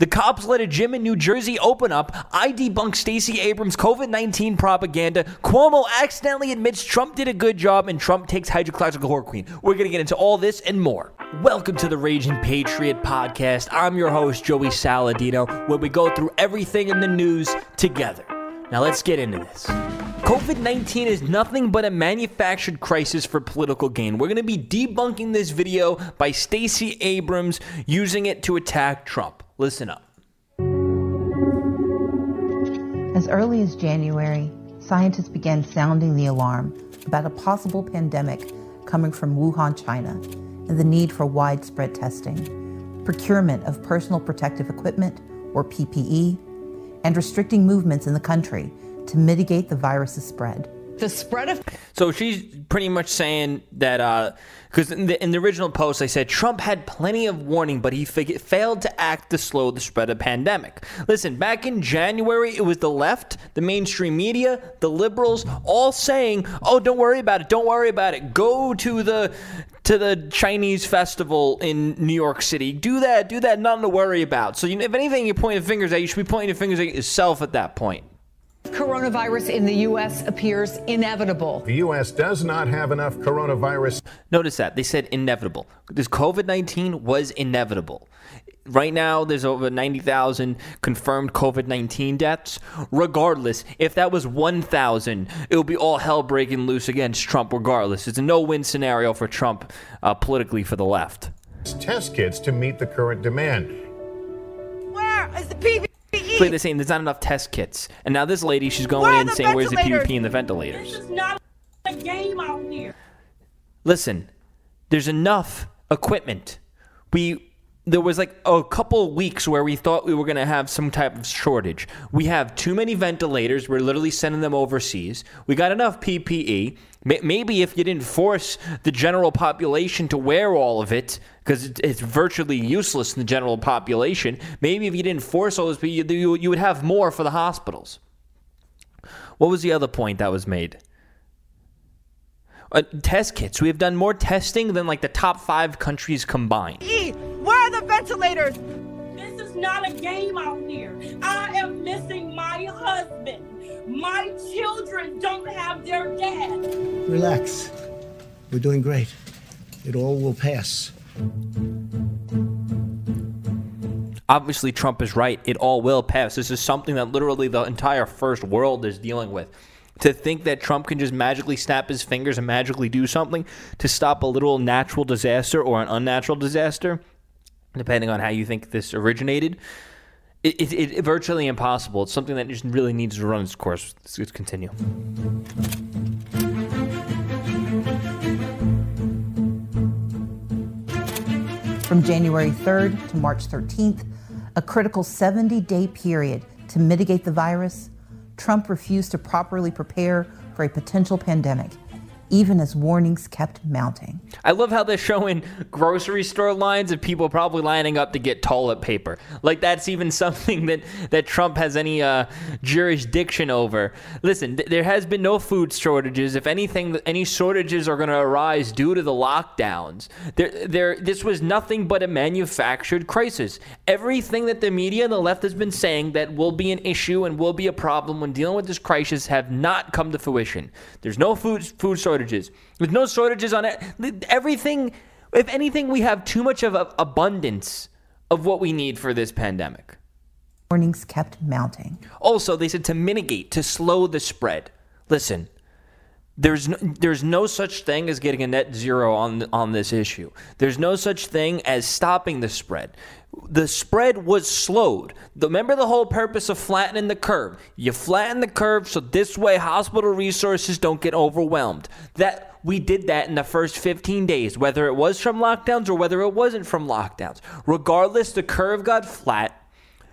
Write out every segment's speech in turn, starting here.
The cops let a gym in New Jersey open up. I debunk Stacey Abrams' COVID 19 propaganda. Cuomo accidentally admits Trump did a good job and Trump takes hydroxychloroquine. We're going to get into all this and more. Welcome to the Raging Patriot podcast. I'm your host, Joey Saladino, where we go through everything in the news together. Now let's get into this. COVID 19 is nothing but a manufactured crisis for political gain. We're going to be debunking this video by Stacey Abrams using it to attack Trump. Listen up. As early as January, scientists began sounding the alarm about a possible pandemic coming from Wuhan, China, and the need for widespread testing, procurement of personal protective equipment, or PPE, and restricting movements in the country to mitigate the virus's spread the spread of. So she's pretty much saying that because uh, in, in, the original post I said Trump had plenty of warning, but he fig- failed to act to slow the spread of pandemic. Listen, back in January, it was the left, the mainstream media, the liberals, all saying, "Oh, don't worry about it. Don't worry about it. Go to the." To the Chinese festival in New York City. Do that, do that, nothing to worry about. So, you if anything, you're pointing fingers at, you should be pointing your fingers at yourself at that point. Coronavirus in the U.S. appears inevitable. The U.S. does not have enough coronavirus. Notice that. They said inevitable. This COVID 19 was inevitable. Right now, there's over 90,000 confirmed COVID 19 deaths. Regardless, if that was 1,000, it would be all hell breaking loose against Trump, regardless. It's a no win scenario for Trump uh, politically for the left. Test kits to meet the current demand. Where is the PPE? Play the same. There's not enough test kits, and now this lady, she's going Where in saying, "Where's the PvP and the ventilators?" This is not a game out here. Listen, there's enough equipment. We there was like a couple weeks where we thought we were going to have some type of shortage. We have too many ventilators. We're literally sending them overseas. We got enough PPE. Maybe if you didn't force the general population to wear all of it, because it's virtually useless in the general population, maybe if you didn't force all those people, you you would have more for the hospitals. What was the other point that was made? Uh, test kits. We have done more testing than like the top five countries combined. E, Where are the ventilators? This is not a game out here. I am missing my husband. My children don't have their dad. Relax. We're doing great. It all will pass. Obviously, Trump is right. It all will pass. This is something that literally the entire first world is dealing with. To think that Trump can just magically snap his fingers and magically do something to stop a little natural disaster or an unnatural disaster depending on how you think this originated. It, it, it, virtually impossible. It's something that just really needs to run its course. Let's, let's continue. From January 3rd to March 13th, a critical 70 day period to mitigate the virus, Trump refused to properly prepare for a potential pandemic even as warnings kept mounting. I love how they're showing grocery store lines of people probably lining up to get toilet paper. Like that's even something that, that Trump has any uh, jurisdiction over. Listen, th- there has been no food shortages. If anything, any shortages are going to arise due to the lockdowns. There, there, this was nothing but a manufactured crisis. Everything that the media and the left has been saying that will be an issue and will be a problem when dealing with this crisis have not come to fruition. There's no food food shortages. With no shortages on it, everything. If anything, we have too much of a abundance of what we need for this pandemic. Warnings kept mounting. Also, they said to mitigate, to slow the spread. Listen, there's no, there's no such thing as getting a net zero on on this issue. There's no such thing as stopping the spread. The spread was slowed. Remember the whole purpose of flattening the curve. You flatten the curve so this way hospital resources don't get overwhelmed. That we did that in the first 15 days, whether it was from lockdowns or whether it wasn't from lockdowns. Regardless, the curve got flat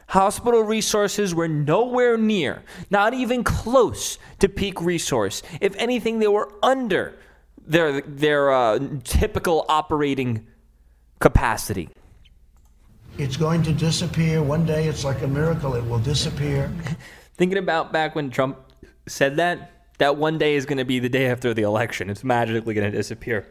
Hospital resources were nowhere near, not even close to peak resource. If anything, they were under their their uh, typical operating capacity. It's going to disappear one day. It's like a miracle. It will disappear. Thinking about back when Trump said that, that one day is going to be the day after the election. It's magically going to disappear.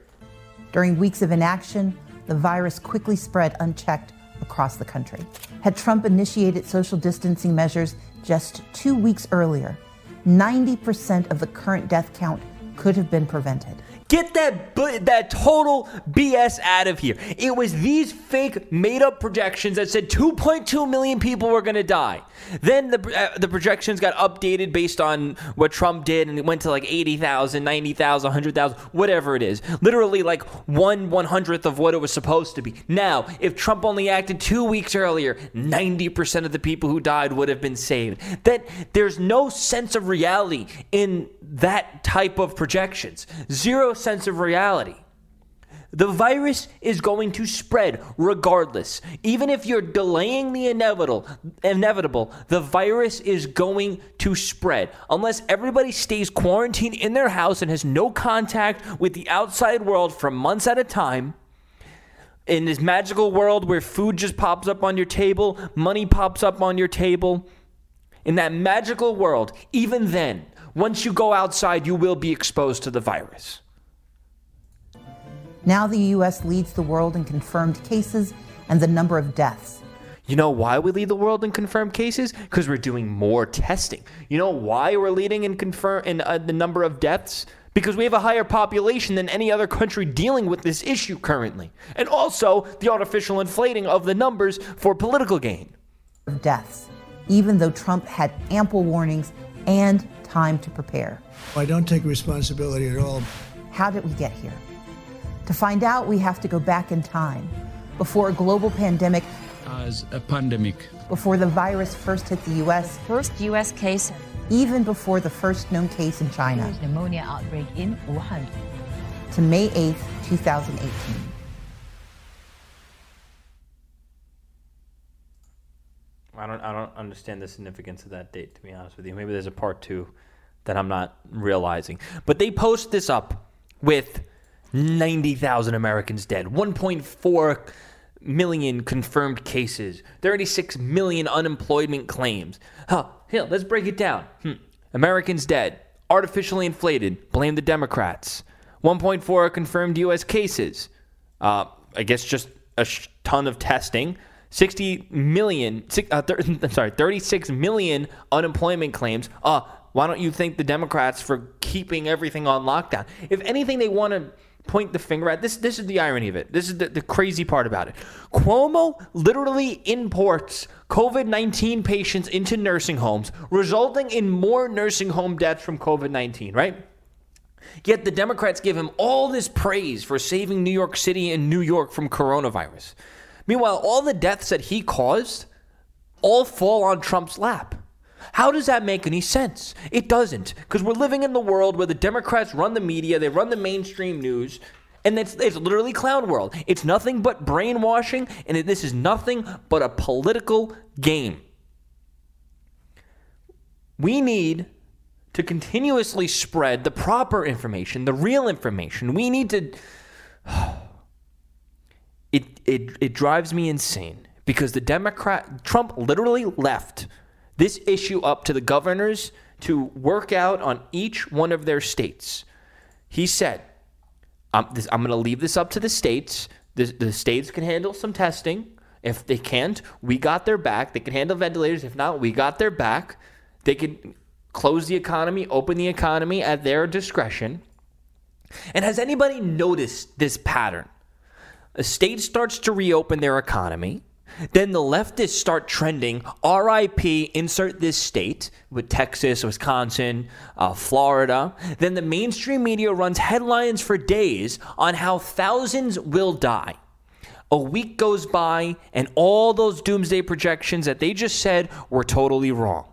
During weeks of inaction, the virus quickly spread unchecked across the country. Had Trump initiated social distancing measures just two weeks earlier, 90% of the current death count could have been prevented. Get that that total BS out of here. It was these fake made up projections that said 2.2 million people were going to die. Then the uh, the projections got updated based on what Trump did and it went to like 80,000, 90,000, 100,000, whatever it is. Literally like 1 100th of what it was supposed to be. Now, if Trump only acted 2 weeks earlier, 90% of the people who died would have been saved. That there's no sense of reality in that type of projections. Zero sense of reality. The virus is going to spread regardless. Even if you're delaying the inevitable, inevitable, the virus is going to spread unless everybody stays quarantined in their house and has no contact with the outside world for months at a time. In this magical world where food just pops up on your table, money pops up on your table, in that magical world, even then, once you go outside, you will be exposed to the virus. Now the U.S. leads the world in confirmed cases and the number of deaths. You know why we lead the world in confirmed cases? Because we're doing more testing. You know why we're leading in confirm in uh, the number of deaths? Because we have a higher population than any other country dealing with this issue currently, and also the artificial inflating of the numbers for political gain. Deaths, even though Trump had ample warnings and time to prepare. I don't take responsibility at all. How did we get here? To find out, we have to go back in time before a global pandemic. As a pandemic. Before the virus first hit the U.S. First U.S. case. Even before the first known case in China. Pneumonia outbreak in Wuhan. To May 8th, 2018. I don't, I don't understand the significance of that date, to be honest with you. Maybe there's a part two that I'm not realizing. But they post this up with 90,000 Americans dead, 1.4 million confirmed cases, 36 million unemployment claims. Huh, here, let's break it down. Hmm. Americans dead, artificially inflated, blame the Democrats. 1.4 confirmed U.S. cases. Uh, I guess just a sh- ton of testing. 60 million, uh, thir- sorry, 36 million unemployment claims. Uh, why don't you thank the Democrats for keeping everything on lockdown? If anything, they want to point the finger at this. This is the irony of it. This is the, the crazy part about it. Cuomo literally imports COVID 19 patients into nursing homes, resulting in more nursing home deaths from COVID 19, right? Yet the Democrats give him all this praise for saving New York City and New York from coronavirus. Meanwhile, all the deaths that he caused all fall on Trump's lap. How does that make any sense? It doesn't, because we're living in the world where the Democrats run the media, they run the mainstream news, and it's, it's literally clown world. It's nothing but brainwashing, and it, this is nothing but a political game. We need to continuously spread the proper information, the real information. We need to. It, it, it drives me insane because the Democrat, Trump literally left this issue up to the governors to work out on each one of their states. He said, um, I'm, I'm going to leave this up to the states. The, the states can handle some testing. If they can't, we got their back. They can handle ventilators. If not, we got their back. They can close the economy, open the economy at their discretion. And has anybody noticed this pattern? A state starts to reopen their economy. Then the leftists start trending RIP, insert this state with Texas, Wisconsin, uh, Florida. Then the mainstream media runs headlines for days on how thousands will die. A week goes by, and all those doomsday projections that they just said were totally wrong.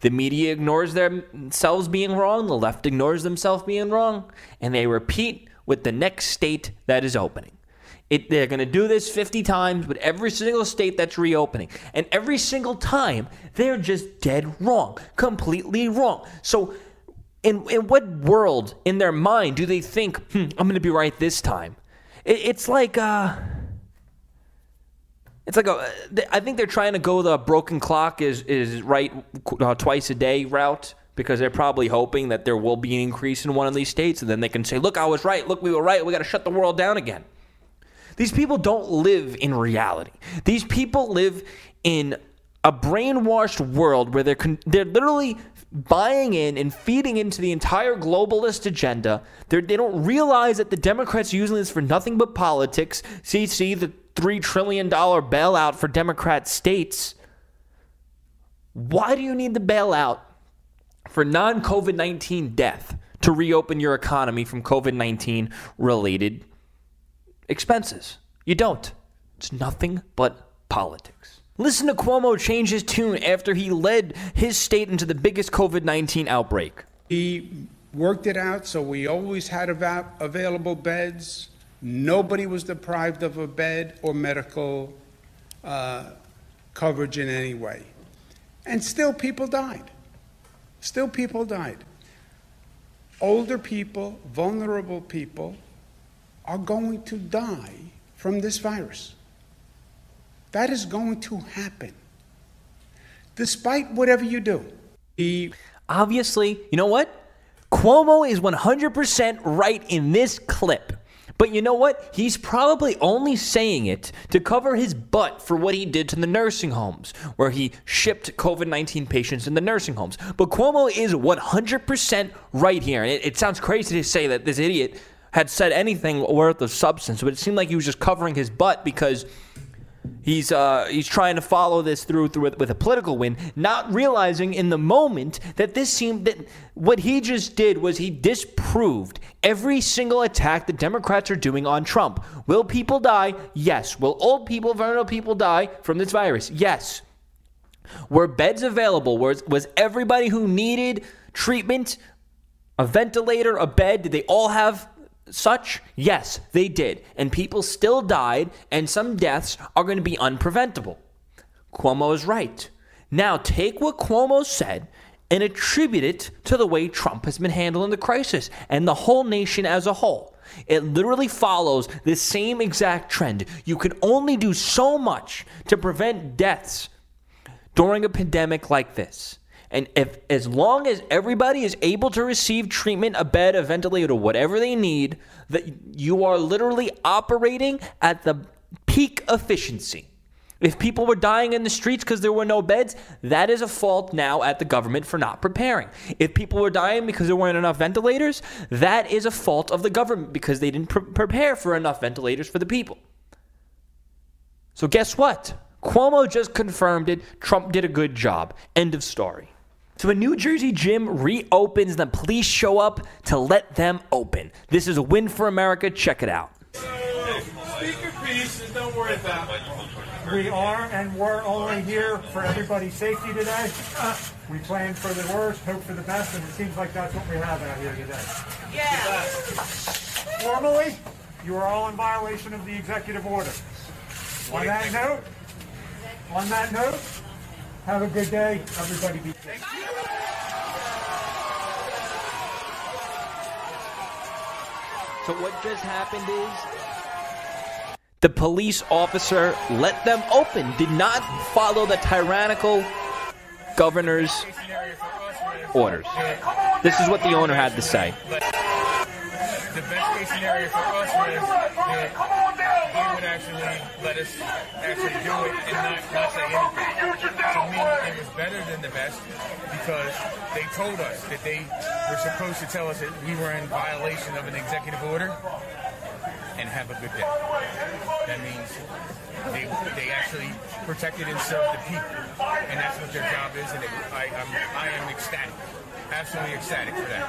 The media ignores themselves being wrong, the left ignores themselves being wrong, and they repeat with the next state that is opening. It, they're going to do this 50 times with every single state that's reopening. And every single time, they're just dead wrong, completely wrong. So, in, in what world in their mind do they think, hmm, I'm going to be right this time? It, it's like, uh, it's like a, I think they're trying to go the broken clock is, is right uh, twice a day route because they're probably hoping that there will be an increase in one of these states. And then they can say, look, I was right. Look, we were right. We got to shut the world down again. These people don't live in reality. These people live in a brainwashed world where they're con- they're literally buying in and feeding into the entire globalist agenda. They're, they don't realize that the Democrats are using this for nothing but politics. See, see the three trillion dollar bailout for Democrat states. Why do you need the bailout for non COVID 19 death to reopen your economy from COVID 19 related expenses? You don't. It's nothing but politics. Listen to Cuomo change his tune after he led his state into the biggest COVID 19 outbreak. He worked it out so we always had ava- available beds. Nobody was deprived of a bed or medical uh, coverage in any way. And still, people died. Still, people died. Older people, vulnerable people, are going to die from this virus. That is going to happen. Despite whatever you do. He Obviously, you know what? Cuomo is 100% right in this clip. But you know what? He's probably only saying it to cover his butt for what he did to the nursing homes, where he shipped COVID 19 patients in the nursing homes. But Cuomo is 100% right here. And it, it sounds crazy to say that this idiot had said anything worth of substance, but it seemed like he was just covering his butt because He's uh, he's trying to follow this through, through with, with a political win, not realizing in the moment that this seemed that what he just did was he disproved every single attack the Democrats are doing on Trump. Will people die? Yes. Will old people, vulnerable people die from this virus? Yes. Were beds available? Was was everybody who needed treatment, a ventilator, a bed? Did they all have such? Yes, they did. And people still died, and some deaths are going to be unpreventable. Cuomo is right. Now, take what Cuomo said and attribute it to the way Trump has been handling the crisis and the whole nation as a whole. It literally follows the same exact trend. You can only do so much to prevent deaths during a pandemic like this. And if as long as everybody is able to receive treatment, a bed, a ventilator, whatever they need, that you are literally operating at the peak efficiency. If people were dying in the streets because there were no beds, that is a fault now at the government for not preparing. If people were dying because there weren't enough ventilators, that is a fault of the government because they didn't pre- prepare for enough ventilators for the people. So, guess what? Cuomo just confirmed it. Trump did a good job. End of story. So a New Jersey gym reopens and the police show up to let them open. This is a win for America. Check it out. Speak your piece and don't worry about it. We are and we're only here for everybody's safety today. We plan for the worst, hope for the best, and it seems like that's what we have out here today. Yeah. Formally, you are all in violation of the executive order. On that note, on that note, have a good day. Everybody be safe. So what just happened is the police officer let them open, did not follow the tyrannical governor's orders. This is what the owner had to say. The best case scenario for us was that they would actually let us actually do it and not, not say anything. To me, it was better than the best because they told us that they were supposed to tell us that we were in violation of an executive order and have a good day. That means they, they actually protected and served the people, and that's what their job is. And it, I, I'm, I am ecstatic, absolutely ecstatic for that.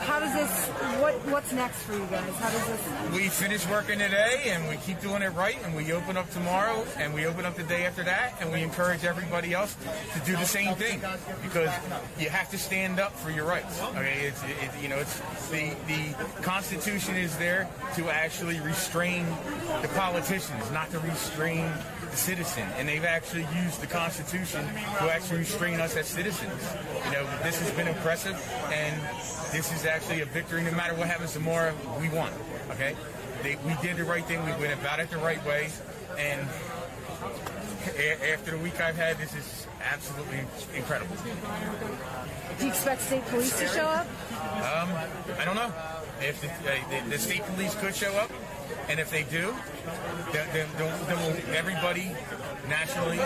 How does this? What What's next for you guys? How does this? We finish working today, and we keep doing it right, and we open up tomorrow, and we open up the day after that, and we encourage everybody else to do the same thing because you have to stand up for your rights. Okay, it's it, you know it's the the Constitution is there to actually restrain the politicians, not to restrain the citizen, and they've actually used the Constitution to actually restrain us as citizens. You know, this has been impressive, and this is actually a victory. No matter what happens tomorrow, we won. Okay, they, we did the right thing. We went about it the right way, and a- after the week I've had, this is absolutely incredible. Do you expect state police to show up? Um, I don't know if the, uh, the, the state police could show up. And if they do, then, then, then, everybody nationally,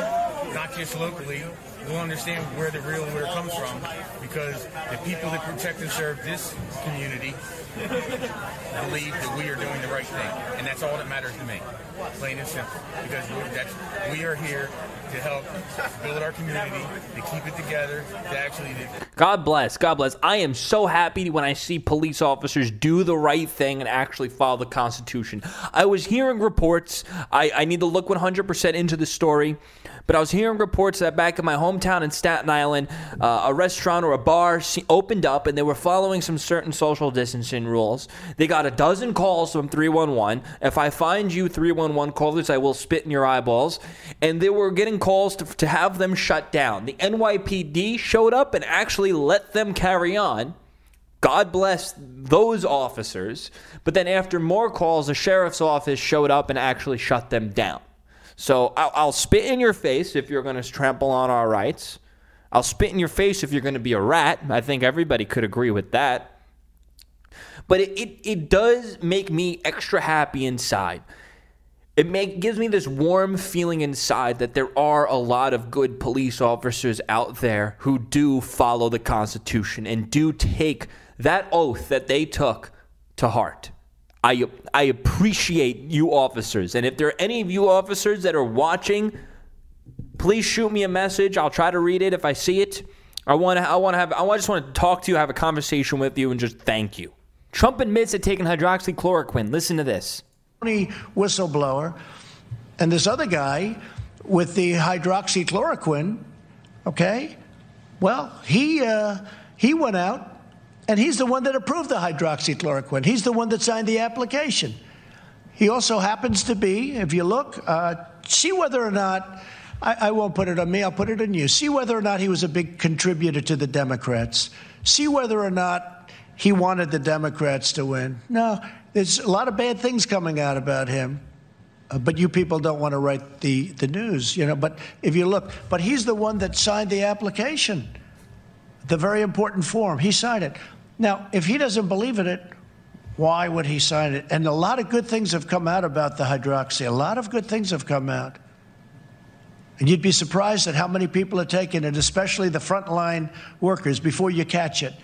not just locally, we'll understand where the real order comes from because the people that protect and serve this community believe that we are doing the right thing. And that's all that matters to me, plain and simple. Because we are here to help build our community, to keep it together, to actually. God bless. God bless. I am so happy when I see police officers do the right thing and actually follow the Constitution. I was hearing reports. I, I need to look 100% into the story. But I was hearing reports that back in my hometown in Staten Island, uh, a restaurant or a bar opened up and they were following some certain social distancing rules. They got a dozen calls from 311. If I find you 311 callers, I will spit in your eyeballs. And they were getting calls to, to have them shut down. The NYPD showed up and actually let them carry on. God bless those officers. But then, after more calls, the sheriff's office showed up and actually shut them down. So I'll, I'll spit in your face if you're going to trample on our rights. I'll spit in your face if you're going to be a rat. I think everybody could agree with that. But it, it, it does make me extra happy inside. It make, gives me this warm feeling inside that there are a lot of good police officers out there who do follow the Constitution and do take that oath that they took to heart. I, I appreciate you officers. And if there are any of you officers that are watching, please shoot me a message. I'll try to read it if I see it. I want to I want to have I just want to talk to you, have a conversation with you and just thank you. Trump admits to taking hydroxychloroquine. Listen to this. Whistleblower and this other guy with the hydroxychloroquine, okay? Well, he uh, he went out and he's the one that approved the hydroxychloroquine. He's the one that signed the application. He also happens to be, if you look, uh, see whether or not, I, I, won't put it on me, I'll put it on you. See whether or not he was a big contributor to the Democrats. See whether or not he wanted the Democrats to win. No, there's a lot of bad things coming out about him. Uh, but you people don't want to write the, the news, you know. But if you look, but he's the one that signed the application, the very important form. He signed it. Now, if he doesn't believe in it, why would he sign it? And a lot of good things have come out about the hydroxy. A lot of good things have come out. And you'd be surprised at how many people are taking it, especially the frontline workers, before you catch it.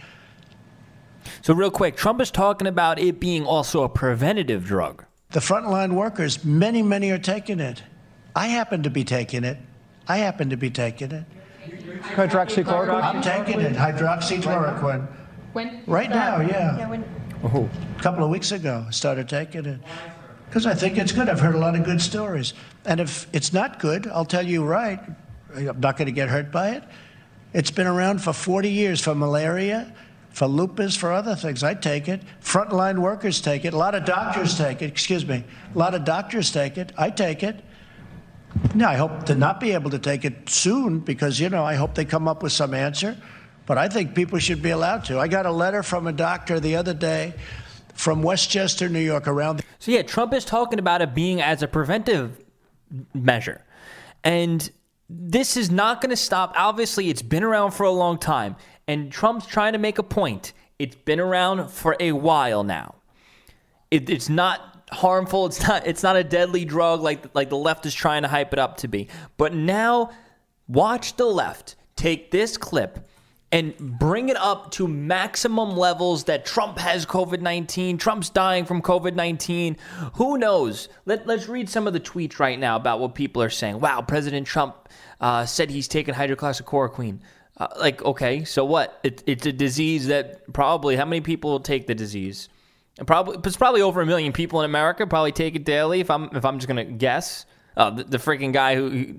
So, real quick, Trump is talking about it being also a preventative drug. The frontline workers, many, many are taking it. I happen to be taking it. I happen to be taking it. Hydroxychloroquine? I'm taking it. Hydroxychloroquine. When? Right uh, now, yeah. Yeah, when? Oh. A couple of weeks ago, I started taking it. Because I think it's good. I've heard a lot of good stories. And if it's not good, I'll tell you right. I'm not going to get hurt by it. It's been around for 40 years for malaria, for lupus, for other things. I take it. Frontline workers take it. A lot of doctors take it. Excuse me. A lot of doctors take it. I take it. Now, I hope to not be able to take it soon because, you know, I hope they come up with some answer. But I think people should be allowed to. I got a letter from a doctor the other day from Westchester, New York, around. The- so yeah, Trump is talking about it being as a preventive measure, and this is not going to stop. Obviously, it's been around for a long time, and Trump's trying to make a point. It's been around for a while now. It, it's not harmful. It's not. It's not a deadly drug like like the left is trying to hype it up to be. But now, watch the left take this clip and bring it up to maximum levels that Trump has COVID 19, Trump's dying from COVID 19. Who knows? Let, let's read some of the tweets right now about what people are saying. Wow, President Trump uh, said he's taken hydroxychloroquine. Uh, like, okay, so what? It, it's a disease that probably, how many people take the disease? Probably, it's probably over a million people in America probably take it daily. If I'm, if I'm just gonna guess, uh, the, the freaking guy who,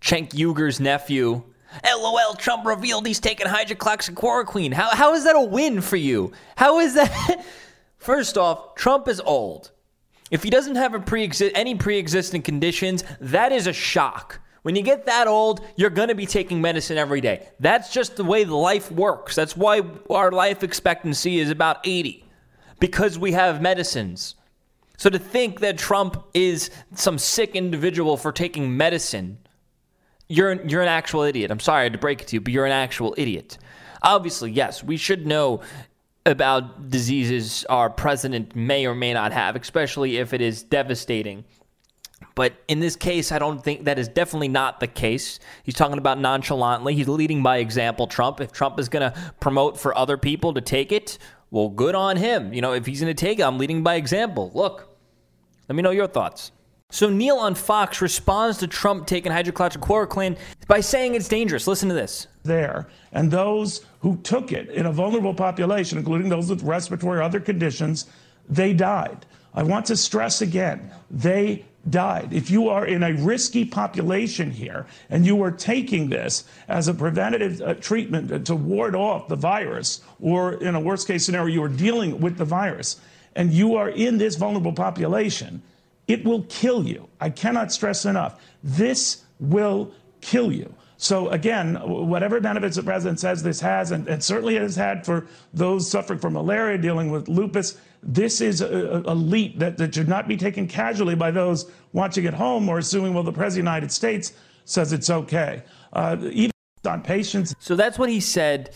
Cenk Uygur's nephew, LOL, Trump revealed he's taking hydroxychloroquine. How, how is that a win for you? How is that? First off, Trump is old. If he doesn't have a pre any pre existing conditions, that is a shock. When you get that old, you're going to be taking medicine every day. That's just the way life works. That's why our life expectancy is about 80 because we have medicines. So to think that Trump is some sick individual for taking medicine you're you're an actual idiot. I'm sorry to break it to you, but you're an actual idiot. Obviously, yes, we should know about diseases our president may or may not have, especially if it is devastating. But in this case, I don't think that is definitely not the case. He's talking about nonchalantly. He's leading by example, Trump. If Trump is going to promote for other people to take it, well, good on him. You know, if he's going to take it, I'm leading by example. Look, let me know your thoughts. So Neil on Fox responds to Trump taking hydroxychloroquine by saying it's dangerous. Listen to this. There and those who took it in a vulnerable population, including those with respiratory or other conditions, they died. I want to stress again, they died. If you are in a risky population here and you are taking this as a preventative uh, treatment to ward off the virus, or in a worst case scenario, you are dealing with the virus, and you are in this vulnerable population, it will kill you. I cannot stress enough. This will kill you. So again, whatever benefits the president says this has, and, and certainly has had for those suffering from malaria, dealing with lupus, this is a, a leap that, that should not be taken casually by those watching at home or assuming, well, the president of the United States says it's okay. Uh, even on patients. So that's what he said.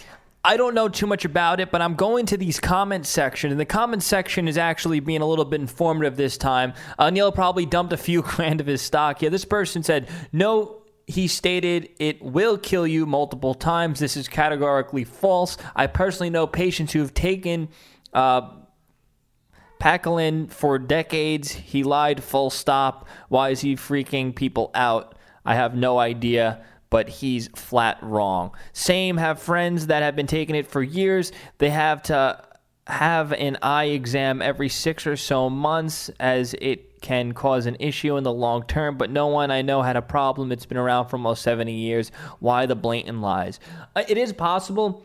I don't know too much about it, but I'm going to these comment section, and the comment section is actually being a little bit informative this time. Uh, Neil probably dumped a few grand of his stock. Yeah, this person said, no he stated it will kill you multiple times. This is categorically false. I personally know patients who have taken uh, Plaquenil for decades. He lied, full stop. Why is he freaking people out? I have no idea, but he's flat wrong. Same have friends that have been taking it for years. They have to have an eye exam every six or so months as it can cause an issue in the long term, but no one I know had a problem. It's been around for almost 70 years. Why the blatant lies? Uh, it is possible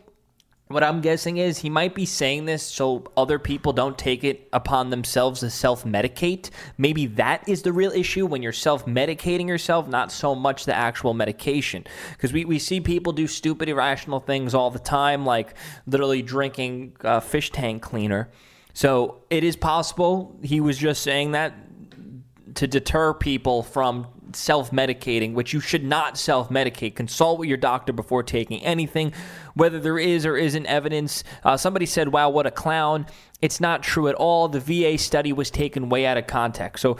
what I'm guessing is he might be saying this so other people don't take it upon themselves to self medicate. Maybe that is the real issue when you're self medicating yourself, not so much the actual medication. Because we, we see people do stupid, irrational things all the time, like literally drinking uh, fish tank cleaner. So it is possible he was just saying that to deter people from self medicating, which you should not self medicate. Consult with your doctor before taking anything, whether there is or isn't evidence. Uh, somebody said, wow, what a clown. It's not true at all. The VA study was taken way out of context. So uh,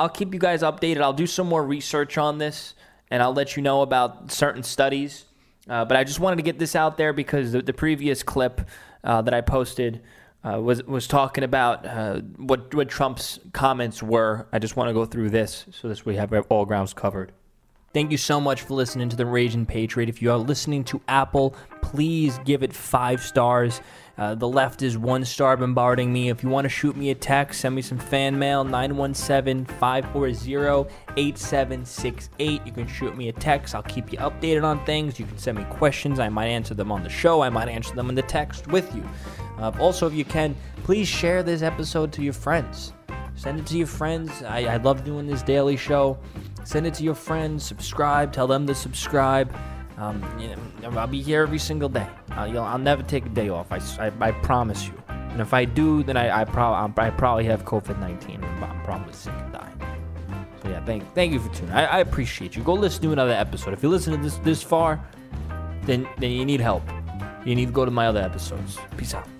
I'll keep you guys updated. I'll do some more research on this and I'll let you know about certain studies. Uh, but I just wanted to get this out there because the, the previous clip uh, that I posted uh, was was talking about uh, what what Trump's comments were. I just want to go through this so this we have all grounds covered. Thank you so much for listening to the Raging Patriot. If you are listening to Apple, please give it five stars. Uh, the left is one star bombarding me. If you want to shoot me a text, send me some fan mail 917 540 8768. You can shoot me a text. I'll keep you updated on things. You can send me questions. I might answer them on the show. I might answer them in the text with you. Uh, also, if you can, please share this episode to your friends. Send it to your friends. I, I love doing this daily show. Send it to your friends. Subscribe. Tell them to subscribe. Um, you know, I'll be here every single day. Uh, I'll never take a day off. I, I, I, promise you. And if I do, then I, I, prob- I probably have COVID 19. and I'm probably sick and dying. So, yeah, thank, thank you for tuning I, I appreciate you. Go listen to another episode. If you listen to this this far, then, then you need help. You need to go to my other episodes. Peace out.